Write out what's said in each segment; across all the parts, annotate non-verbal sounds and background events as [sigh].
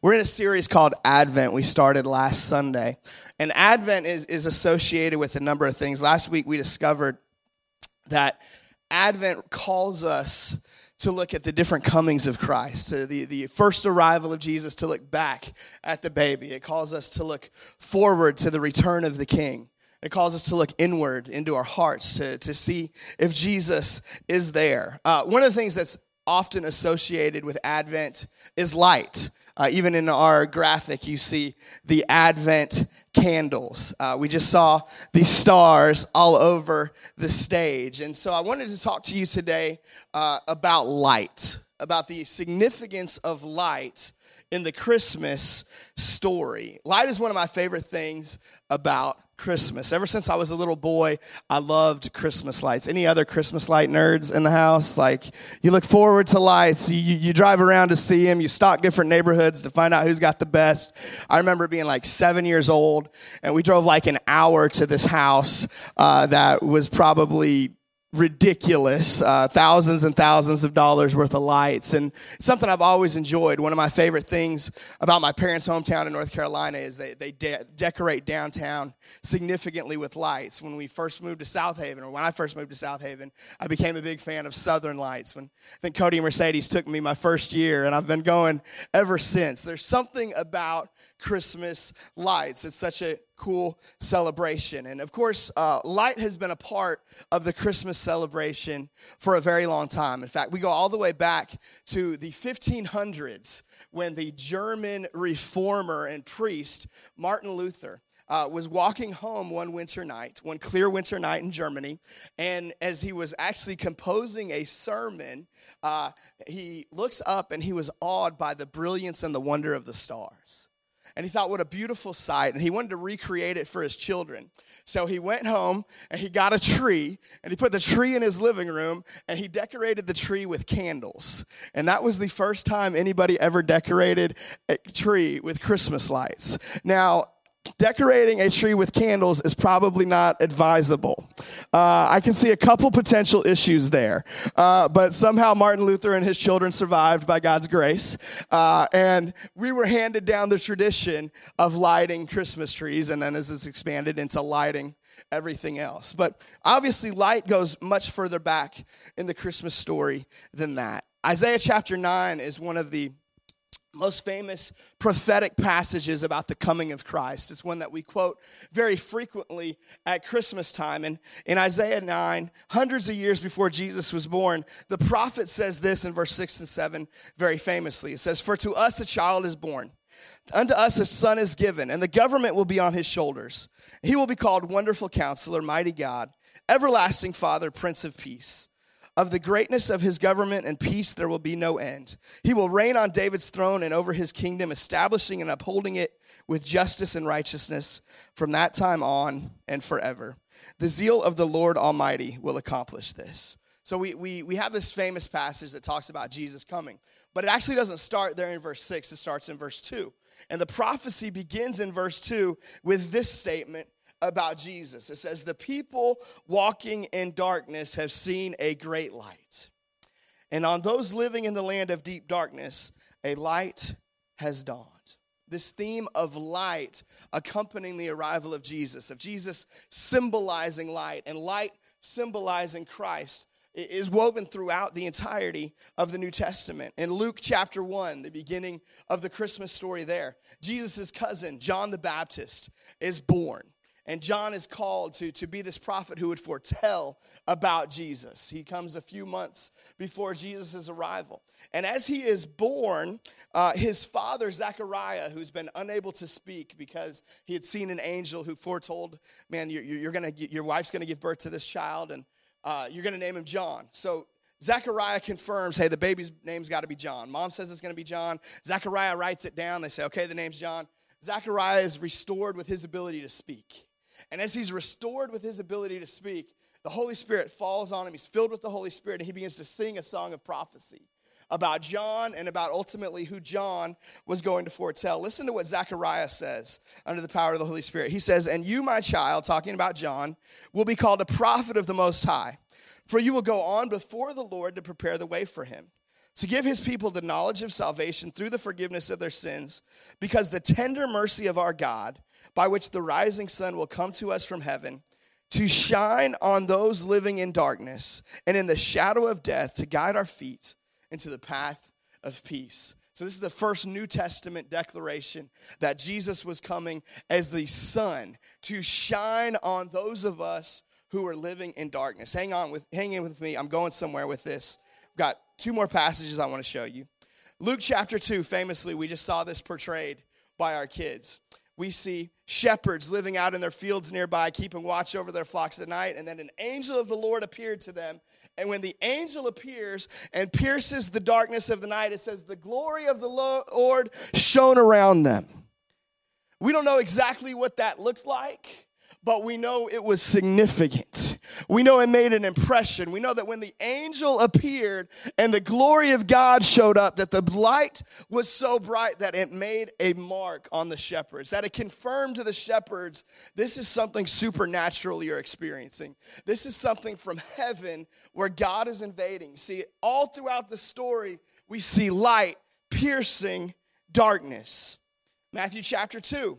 We're in a series called Advent. We started last Sunday. And Advent is, is associated with a number of things. Last week we discovered that Advent calls us to look at the different comings of Christ, to the, the first arrival of Jesus, to look back at the baby. It calls us to look forward to the return of the King. It calls us to look inward into our hearts to, to see if Jesus is there. Uh, one of the things that's often associated with Advent is light. Uh, even in our graphic, you see the Advent candles. Uh, we just saw the stars all over the stage. And so I wanted to talk to you today uh, about light, about the significance of light in the Christmas story. Light is one of my favorite things about Christmas. Ever since I was a little boy, I loved Christmas lights. Any other Christmas light nerds in the house? Like, you look forward to lights, you, you drive around to see them, you stalk different neighborhoods to find out who's got the best. I remember being like seven years old, and we drove like an hour to this house uh, that was probably ridiculous uh, thousands and thousands of dollars worth of lights. And something i've always enjoyed one of my favorite things about my parents hometown in north carolina is they, they de- decorate downtown significantly with lights. When we first moved to Southaven or when i first moved to Southaven i became a big fan of southern lights. When i think cody and mercedes took me my first year and i've been going ever since. There's something about christmas lights. It's such a cool celebration. And of course, uh, light has been a part of the Christmas celebration for a very long time. In fact, we go all the way back to the 1500s when the German reformer and priest Martin Luther. Uh, was walking home one winter night, one clear winter night in Germany, and as he was actually composing a sermon, uh, he looks up and he was awed by the brilliance and the wonder of the stars and he thought, what a beautiful sight. And he wanted to recreate it for his children. So he went home and he got a tree and he put the tree in his living room and he decorated the tree with candles. And that was the first time anybody ever decorated a tree with Christmas lights. Now, decorating a tree with candles is probably not advisable. Uh, I can see a couple potential issues there. Uh, but somehow Martin Luther and his children survived by God's grace. Uh, and we were handed down the tradition of lighting Christmas trees, and then as it's expanded into lighting everything else. But obviously, light goes much further back in the Christmas story than that. Isaiah chapter 9 is one of the most famous prophetic passages about the coming of Christ. It's one that we quote very frequently at Christmas time. And in Isaiah 9, hundreds of years before Jesus was born, the prophet says this in verse 6 and 7 very famously. It says, For to us a child is born, unto us a son is given, and the government will be on his shoulders. He will be called Wonderful Counselor, Mighty God, Everlasting Father, Prince of Peace. Of the greatness of his government and peace, there will be no end. He will reign on David's throne and over his kingdom, establishing and upholding it with justice and righteousness from that time on and forever. The zeal of the Lord Almighty will accomplish this. So we, we, we have this famous passage that talks about Jesus coming, but it actually doesn't start there in verse 6, it starts in verse 2. And the prophecy begins in verse 2 with this statement about Jesus. It says, The people walking in darkness have seen a great light. And on those living in the land of deep darkness, a light has dawned. This theme of light accompanying the arrival of Jesus, of Jesus symbolizing light and light symbolizing Christ, is woven throughout the entirety of the New Testament. In Luke chapter 1, the beginning of the Christmas story there, Jesus' cousin, John the Baptist, is born. And John is called to, to be this prophet who would foretell about Jesus. He comes a few months before Jesus' arrival. And as he is born, uh, his father, Zechariah, who's been unable to speak because he had seen an angel who foretold, man, you're, you're gonna, your wife's going to give birth to this child, and uh, you're going to name him John. So Zechariah confirms, hey, the baby's name's got to be John. Mom says it's going to be John. Zechariah writes it down. They say, okay, the name's John. Zechariah is restored with his ability to speak. And as he's restored with his ability to speak, the Holy Spirit falls on him. He's filled with the Holy Spirit, and he begins to sing a song of prophecy about John and about ultimately who John was going to foretell. Listen to what Zechariah says under the power of the Holy Spirit. He says, And you, my child, talking about John, will be called a prophet of the Most High, for you will go on before the Lord to prepare the way for him to give his people the knowledge of salvation through the forgiveness of their sins, because the tender mercy of our God, by which the rising sun will come to us from heaven, to shine on those living in darkness and in the shadow of death, to guide our feet into the path of peace. So, this is the first New Testament declaration that Jesus was coming as the sun to shine on those of us who are living in darkness. Hang on with hang in with me. I'm going somewhere with this. I've got two more passages I want to show you. Luke chapter 2, famously, we just saw this portrayed by our kids. We see shepherds living out in their fields nearby, keeping watch over their flocks at night. And then an angel of the Lord appeared to them. And when the angel appears and pierces the darkness of the night, it says, The glory of the Lord shone around them. We don't know exactly what that looked like but we know it was significant. We know it made an impression. We know that when the angel appeared and the glory of God showed up, that the light was so bright that it made a mark on the shepherds, that it confirmed to the shepherds this is something supernatural you're experiencing. This is something from heaven where God is invading. See, all throughout the story, we see light piercing darkness. Matthew chapter 2.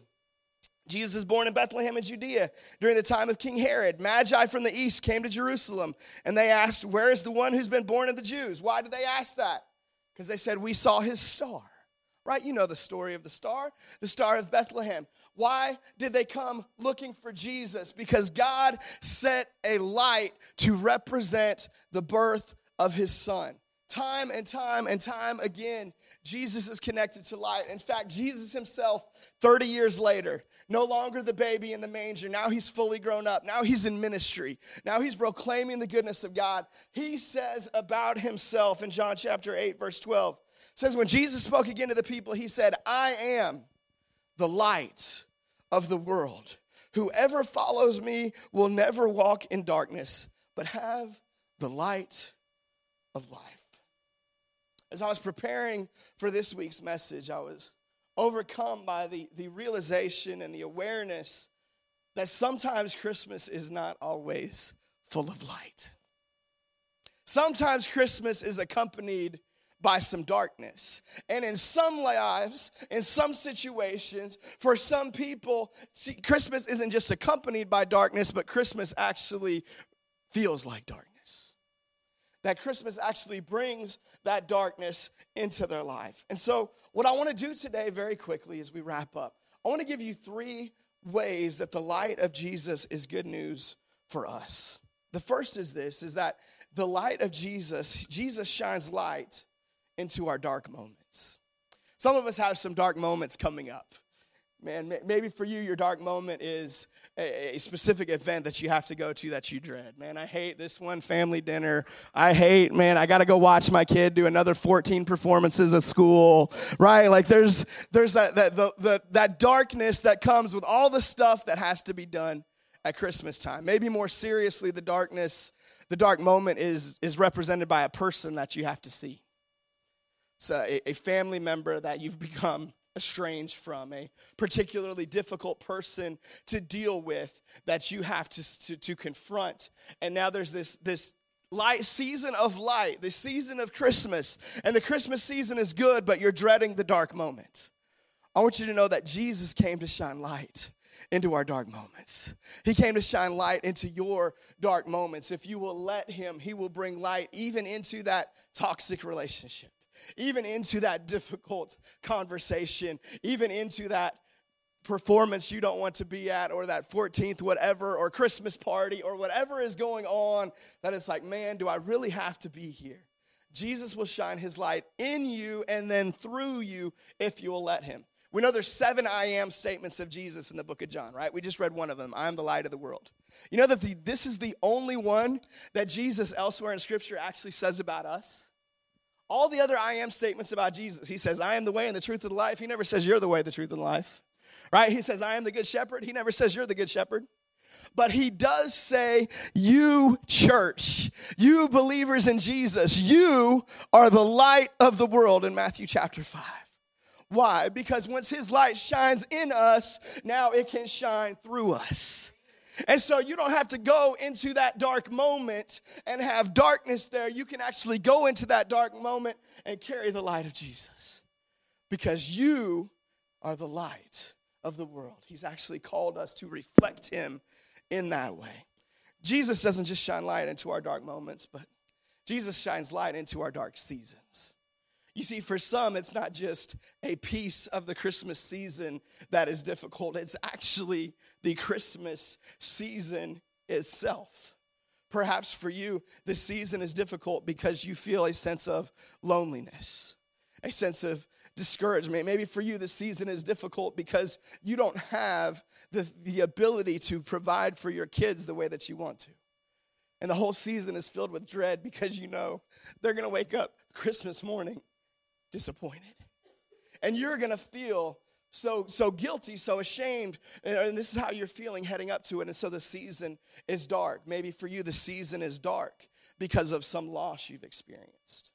Jesus is born in Bethlehem in Judea during the time of King Herod. Magi from the east came to Jerusalem and they asked, Where is the one who's been born of the Jews? Why did they ask that? Because they said, We saw his star. Right? You know the story of the star, the star of Bethlehem. Why did they come looking for Jesus? Because God set a light to represent the birth of his son. Time and time and time again, Jesus is connected to light. In fact, Jesus himself, 30 years later, no longer the baby in the manger. Now he's fully grown up. Now he's in ministry. Now he's proclaiming the goodness of God. He says about himself in John chapter 8, verse 12, says, When Jesus spoke again to the people, he said, I am the light of the world. Whoever follows me will never walk in darkness, but have the light of life. As I was preparing for this week's message, I was overcome by the, the realization and the awareness that sometimes Christmas is not always full of light. Sometimes Christmas is accompanied by some darkness. And in some lives, in some situations, for some people, see, Christmas isn't just accompanied by darkness, but Christmas actually feels like darkness that Christmas actually brings that darkness into their life. And so, what I want to do today, very quickly, as we wrap up, I want to give you three ways that the light of Jesus is good news for us. The first is this is that the light of Jesus, Jesus shines light into our dark moments. Some of us have some dark moments coming up. Man, maybe for you, your dark moment is a, specific event that you have to go to that you dread. Man, I hate this one family dinner. I hate, man, I got to go watch my kid do another 14 performances at school, right? Like there's there's that that the, the that darkness that comes with all the stuff that has to be done at Christmas time. Maybe more seriously, the darkness, the dark moment is is represented by a person that you have to see. So a, a family member that you've become estranged from, a particularly difficult person to deal with that you have to, to, to confront. And now there's this, this light season of light, the season of Christmas. And the Christmas season is good, but you're dreading the dark moment. I want you to know that Jesus came to shine light into our dark moments. He came to shine light into your dark moments. If you will let Him, He will bring light even into that toxic relationship even into that difficult conversation, even into that performance you don't want to be at, or that 14th, whatever, or Christmas party, or whatever is going on, that it's like, man, do I really have to be here? Jesus will shine his light in you and then through you if you will let him. We know there's seven I am statements of Jesus in the book of John, right? We just read one of them. I am the light of the world. You know that the, this is the only one that Jesus elsewhere in scripture actually says about us? All the other I am statements about Jesus, he says, I am the way and the truth of the life. He never says, You're the way, the truth, and the life. Right? He says, I am the good shepherd. He never says, You're the good shepherd. But he does say, You, church, you believers in Jesus, you are the light of the world in Matthew chapter 5. Why? Because once his light shines in us, now it can shine through us. And so you don't have to go into that dark moment and have darkness there. You can actually go into that dark moment and carry the light of Jesus because you are the light of the world. He's actually called us to reflect Him in that way. Jesus doesn't just shine light into our dark moments, but Jesus shines light into our dark seasons. You see, for some, it's not just a piece of the Christmas season that is difficult, it's actually the Christmas season itself. Perhaps for you, the season is difficult because you feel a sense of loneliness, a sense of discouragement. Maybe for you, the season is difficult because you don't have the, the ability to provide for your kids the way that you want to. And the whole season is filled with dread because you know they're gonna wake up Christmas morning disappointed. And you're gonna feel so so guilty, so ashamed, and this is how you're feeling heading up to it. And so the season is dark. Maybe for you the season is dark because of some loss you've experienced.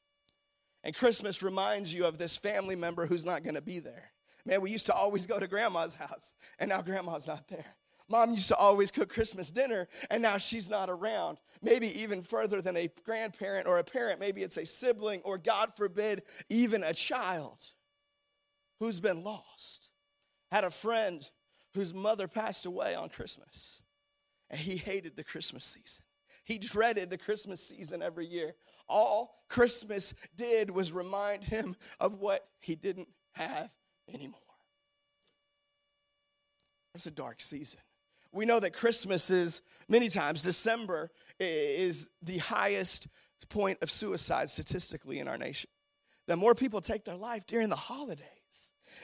And Christmas reminds you of this family member who's not going to be there. Man, we used to always go to grandma's [laughs] house, and now grandma's not there. Mom used to always cook Christmas dinner, and now she's not around. Maybe even further than a grandparent or a parent, maybe it's a sibling, or God forbid, even a child who's been lost. Had a friend whose mother passed away on Christmas, and he hated the Christmas season. He dreaded the Christmas season every year. All Christmas did was remind him of what he didn't have anymore. It's a dark season. We know that Christmas is, many times, December is the highest point of suicide statistically in our nation. That more people take their life during the holidays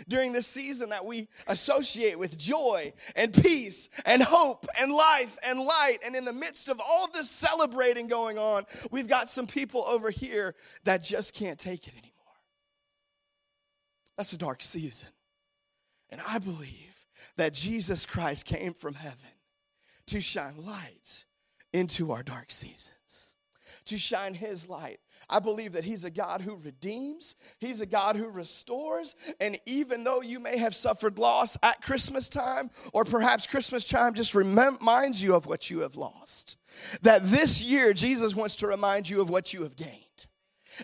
during this season that we associate with joy and peace and hope and life and light. And in the midst of all this celebrating going on, we've got some people over here that just can't take it anymore. That's a dark season. And I believe that Jesus Christ came from heaven to shine light into our dark seasons, to shine his light I believe that He's a God who redeems, He's a God who restores. And even though you may have suffered loss at Christmas time, or perhaps Christmas time just reminds you of what you have lost, that this year Jesus wants to remind you of what you have gained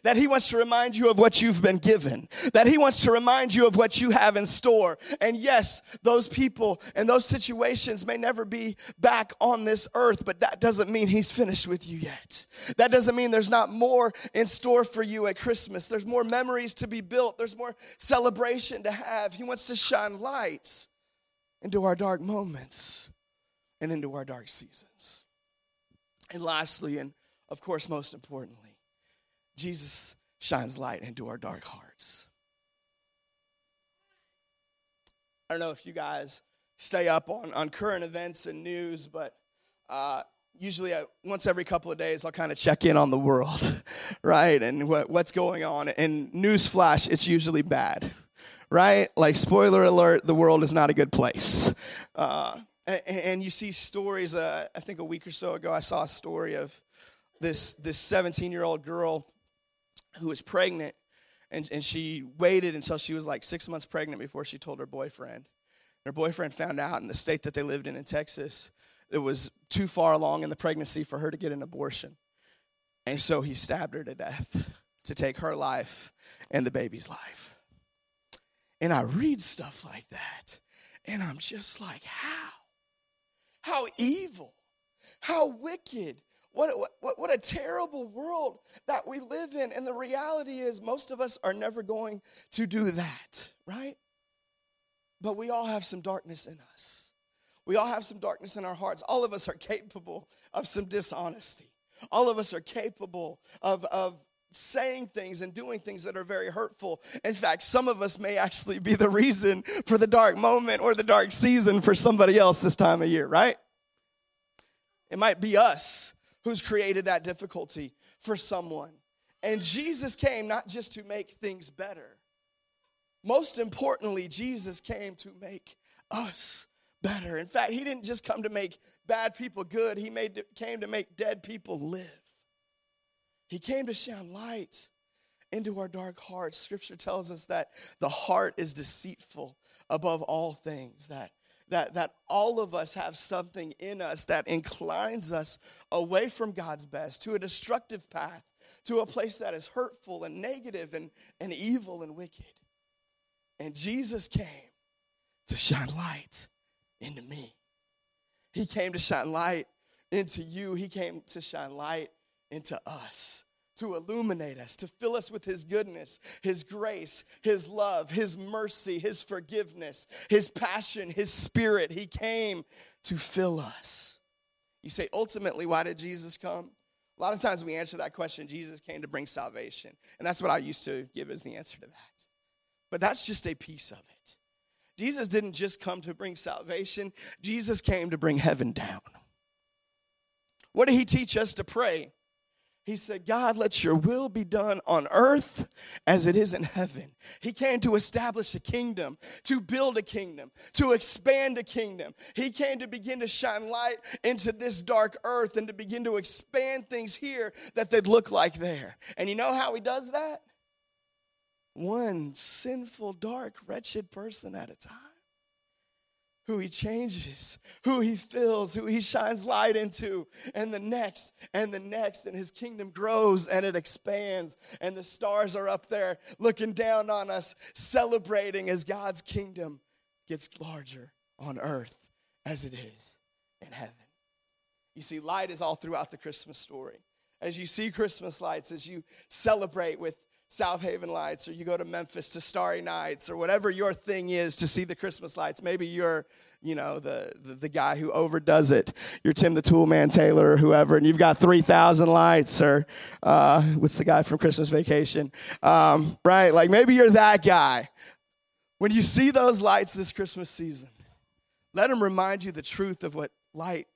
that He wants to remind you of what you've been given, that He wants to remind you of what you have in store. And yes, those people and those situations may never be back on this earth, but that doesn't mean He's finished with you yet. That doesn't mean there's not more in store for you at Christmas. There's more memories to be built, there's more celebration to have. He wants to shine light into our dark moments and into our dark seasons. And lastly, and of course, most importantly, Jesus shines light into our dark hearts. I don't know if you guys stay up on, on current events and news, but uh, usually I, once every couple of days I'll kind of check in on the world, [laughs] right? And what, what's going on. And newsflash, it's usually bad, right? Like, spoiler alert, the world is not a good place. Uh, and, and, you see stories, uh, I think a week or so ago, I saw a story of this, this 17 year old girl who was pregnant, and, and she waited until she was like six months pregnant before she told her boyfriend. Her boyfriend found out in the state that they lived in in Texas, it was too far along in the pregnancy for her to get an abortion. And so he stabbed her to death to take her life and the baby's life. And I read stuff like that, and I'm just like, how? How evil, how wicked, what, what, what a terrible world that we live in. And the reality is, most of us are never going to do that, right? But we all have some darkness in us. We all have some darkness in our hearts. All of us are capable of some dishonesty. All of us are capable of, of saying things and doing things that are very hurtful. In fact, some of us may actually be the reason for the dark moment or the dark season for somebody else this time of year, right? It might be us who's created that difficulty for someone. And Jesus came not just to make things better, most importantly, Jesus came to make us better. In fact, he didn't just come to make bad people good, he made, came to make dead people live. He came to shine light into our dark hearts. Scripture tells us that the heart is deceitful above all things, that that, that all of us have something in us that inclines us away from God's best to a destructive path, to a place that is hurtful and negative and, and evil and wicked. And Jesus came to shine light into me. He came to shine light into you. He came to shine light into us to illuminate us, to fill us with His goodness, His grace, His love, His mercy, His forgiveness, His passion, His spirit. He came to fill us. You say, ultimately, why did Jesus come? A lot of times we answer that question Jesus came to bring salvation. And that's what I used to give as the answer to that. But that's just a piece of it. Jesus didn't just come to bring salvation, Jesus came to bring heaven down. What did he teach us to pray? He said, God, let your will be done on earth as it is in heaven. He came to establish a kingdom, to build a kingdom, to expand a kingdom. He came to begin to shine light into this dark earth and to begin to expand things here that they'd look like there. And you know how he does that? One sinful, dark, wretched person at a time who he changes, who he fills, who he shines light into, and the next, and the next, and his kingdom grows and it expands, and the stars are up there looking down on us, celebrating as God's kingdom gets larger on earth as it is in heaven. You see, light is all throughout the Christmas story. As you see Christmas lights, as you celebrate with Southaven lights, or you go to Memphis to Starry Nights, or whatever your thing is to see the Christmas lights. Maybe you're, you know, the, the, the guy who overdoes it. You're Tim the Toolman Taylor or whoever, and you've got 3,000 lights, or uh, what's the guy from Christmas Vacation? Um, right? Like maybe you're that guy. When you see those lights this Christmas season, let them remind you the truth of what light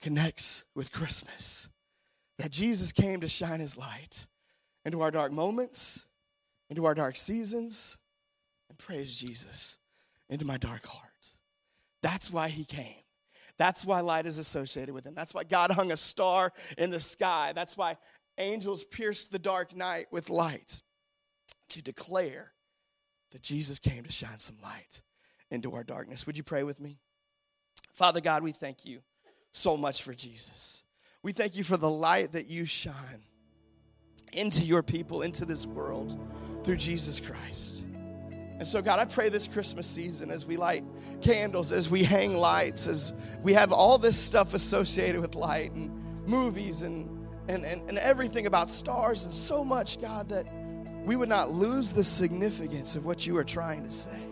connects with Christmas. That Jesus came to shine his light into our dark moments, into our dark seasons, and praise Jesus into my dark heart. That's why he came. That's why light is associated with him. That's why God hung a star in the sky. That's why angels pierced the dark night with light to declare that Jesus came to shine some light into our darkness. Would you pray with me? Father God, we thank you so much for Jesus. We thank you for the light that you shine into your people, into this world through Jesus Christ. And so, God, I pray this Christmas season as we light candles, as we hang lights, as we have all this stuff associated with light and movies and, and, and, and everything about stars and so much, God, that we would not lose the significance of what you are trying to say.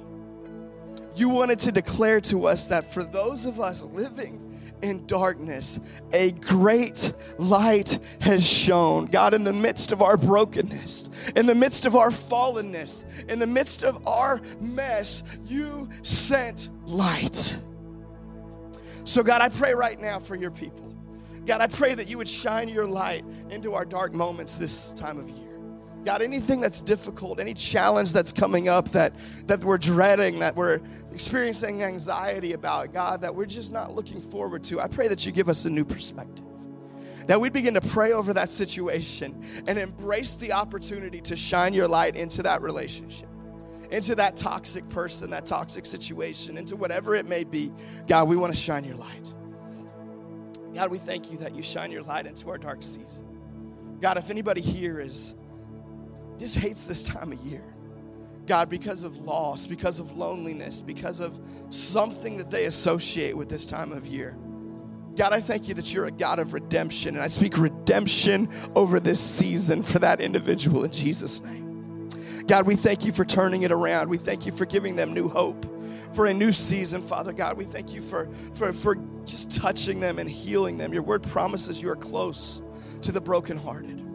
You wanted to declare to us that for those of us living in darkness, a great light has shone. God, in the midst of our brokenness, in the midst of our fallenness, in the midst of our mess, you sent light. So, God, I pray right now for your people. God, I pray that you would shine your light into our dark moments this time of year. God, anything that's difficult, any challenge that's coming up that, that we're dreading, that we're experiencing anxiety about, God, that we're just not looking forward to, I pray that you give us a new perspective. That we'd begin to pray over that situation and embrace the opportunity to shine your light into that relationship, into that toxic person, that toxic situation, into whatever it may be. God, we want to shine your light. God, we thank you that you shine your light into our dark season. God, if anybody here is just hates this time of year. God, because of loss, because of loneliness, because of something that they associate with this time of year. God, I thank you that you're a God of redemption, and I speak redemption over this season for that individual in Jesus' name. God, we thank you for turning it around. We thank you for giving them new hope for a new season, Father God. We thank you for, for, for just touching them and healing them. Your word promises you are close to the brokenhearted.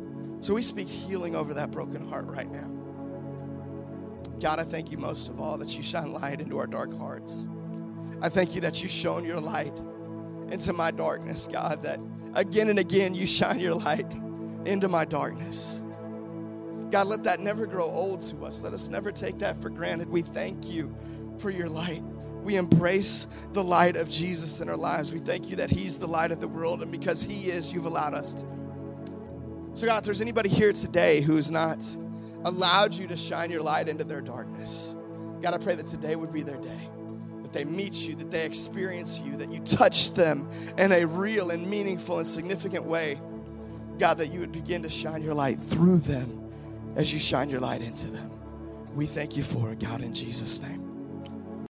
So we speak healing over that broken heart right now. God, I thank you most of all that you shine light into our dark hearts. I thank you that you shone your light into my darkness, God, that again and again you shine your light into my darkness. God, let that never grow old to us. Let us never take that for granted. We thank you for your light. We embrace the light of Jesus in our lives. We thank you that He's the light of the world, and because He is, you've allowed us to. So, God, if there's anybody here today who's not allowed you to shine your light into their darkness, God, I pray that today would be their day That they meet you, that they experience you, that you touch them in a real and meaningful and significant way. God, that you would begin to shine your light through them as you shine your light into them. We thank you for it, God, in Jesus' name.